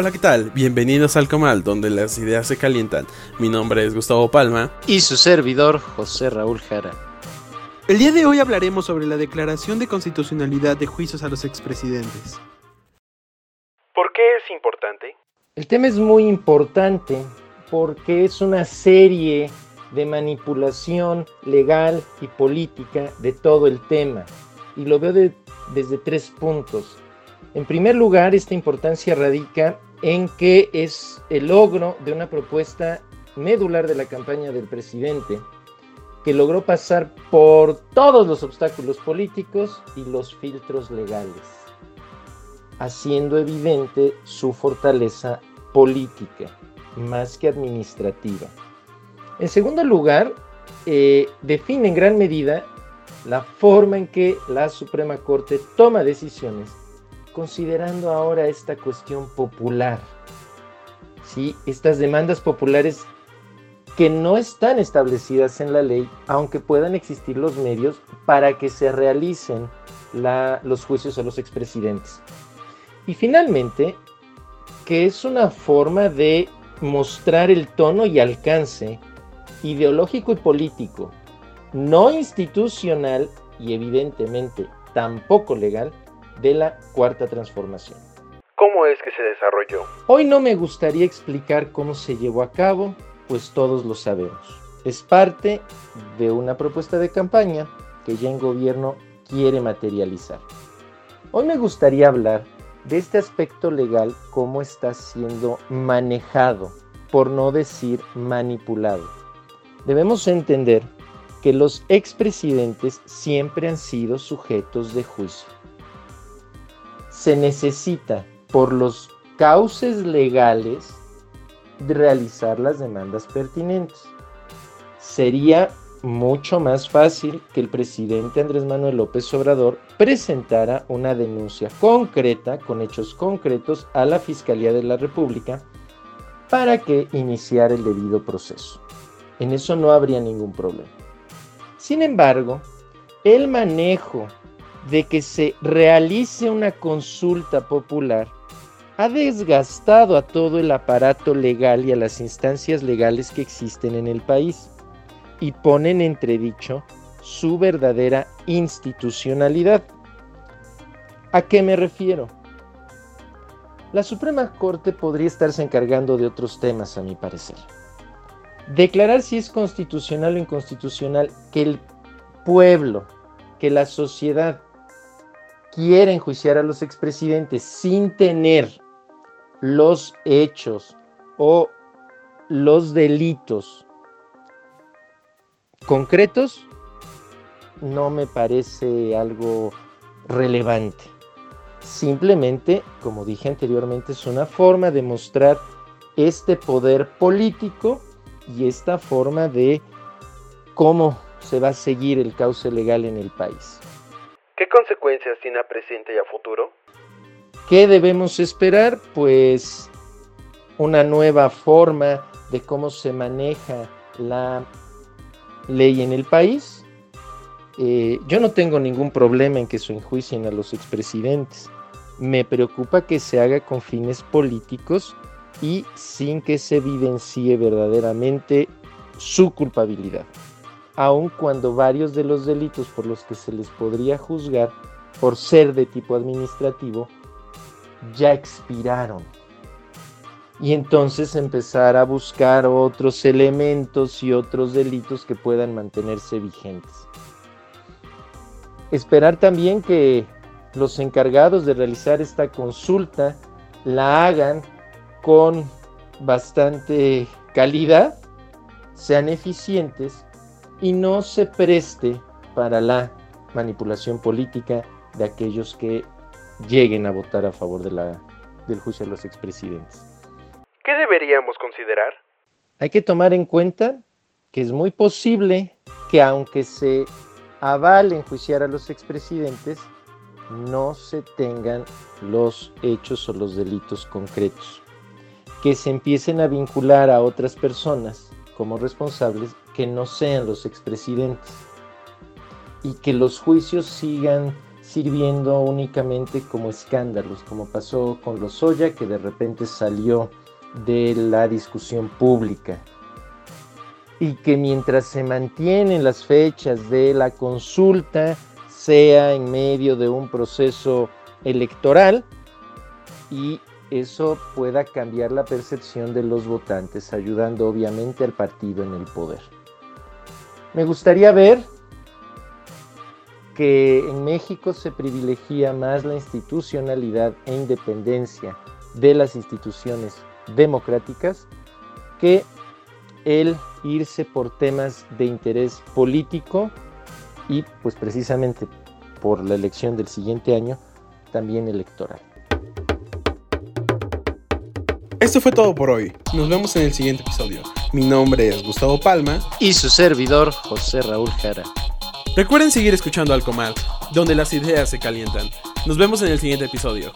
Hola, ¿qué tal? Bienvenidos al Comal, donde las ideas se calientan. Mi nombre es Gustavo Palma. Y su servidor, José Raúl Jara. El día de hoy hablaremos sobre la declaración de constitucionalidad de juicios a los expresidentes. ¿Por qué es importante? El tema es muy importante porque es una serie de manipulación legal y política de todo el tema. Y lo veo desde tres puntos. En primer lugar, esta importancia radica en que es el logro de una propuesta medular de la campaña del presidente, que logró pasar por todos los obstáculos políticos y los filtros legales, haciendo evidente su fortaleza política, más que administrativa. En segundo lugar, eh, define en gran medida la forma en que la Suprema Corte toma decisiones considerando ahora esta cuestión popular, ¿sí? estas demandas populares que no están establecidas en la ley, aunque puedan existir los medios para que se realicen los juicios a los expresidentes. Y finalmente, que es una forma de mostrar el tono y alcance ideológico y político, no institucional y evidentemente tampoco legal, de la cuarta transformación. ¿Cómo es que se desarrolló? Hoy no me gustaría explicar cómo se llevó a cabo, pues todos lo sabemos. Es parte de una propuesta de campaña que ya en gobierno quiere materializar. Hoy me gustaría hablar de este aspecto legal, cómo está siendo manejado, por no decir manipulado. Debemos entender que los expresidentes siempre han sido sujetos de juicio se necesita por los cauces legales realizar las demandas pertinentes. Sería mucho más fácil que el presidente Andrés Manuel López Obrador presentara una denuncia concreta, con hechos concretos, a la Fiscalía de la República para que iniciara el debido proceso. En eso no habría ningún problema. Sin embargo, el manejo de que se realice una consulta popular ha desgastado a todo el aparato legal y a las instancias legales que existen en el país y ponen entredicho su verdadera institucionalidad. ¿A qué me refiero? La Suprema Corte podría estarse encargando de otros temas, a mi parecer. Declarar si es constitucional o inconstitucional que el pueblo, que la sociedad quiere enjuiciar a los expresidentes sin tener los hechos o los delitos concretos, no me parece algo relevante. Simplemente, como dije anteriormente, es una forma de mostrar este poder político y esta forma de cómo se va a seguir el cauce legal en el país. ¿Qué consecuencias tiene a presente y a futuro? ¿Qué debemos esperar? Pues una nueva forma de cómo se maneja la ley en el país. Eh, yo no tengo ningún problema en que se enjuicien a los expresidentes. Me preocupa que se haga con fines políticos y sin que se evidencie verdaderamente su culpabilidad aun cuando varios de los delitos por los que se les podría juzgar por ser de tipo administrativo ya expiraron. Y entonces empezar a buscar otros elementos y otros delitos que puedan mantenerse vigentes. Esperar también que los encargados de realizar esta consulta la hagan con bastante calidad, sean eficientes y no se preste para la manipulación política de aquellos que lleguen a votar a favor de la, del juicio a los expresidentes. ¿Qué deberíamos considerar? Hay que tomar en cuenta que es muy posible que aunque se avale enjuiciar a los expresidentes, no se tengan los hechos o los delitos concretos, que se empiecen a vincular a otras personas como responsables que no sean los expresidentes y que los juicios sigan sirviendo únicamente como escándalos, como pasó con los Soya, que de repente salió de la discusión pública. Y que mientras se mantienen las fechas de la consulta, sea en medio de un proceso electoral, y eso pueda cambiar la percepción de los votantes, ayudando obviamente al partido en el poder. Me gustaría ver que en México se privilegia más la institucionalidad e independencia de las instituciones democráticas que el irse por temas de interés político y pues precisamente por la elección del siguiente año también electoral. Esto fue todo por hoy. Nos vemos en el siguiente episodio. Mi nombre es Gustavo Palma. Y su servidor, José Raúl Jara. Recuerden seguir escuchando Alcomal, donde las ideas se calientan. Nos vemos en el siguiente episodio.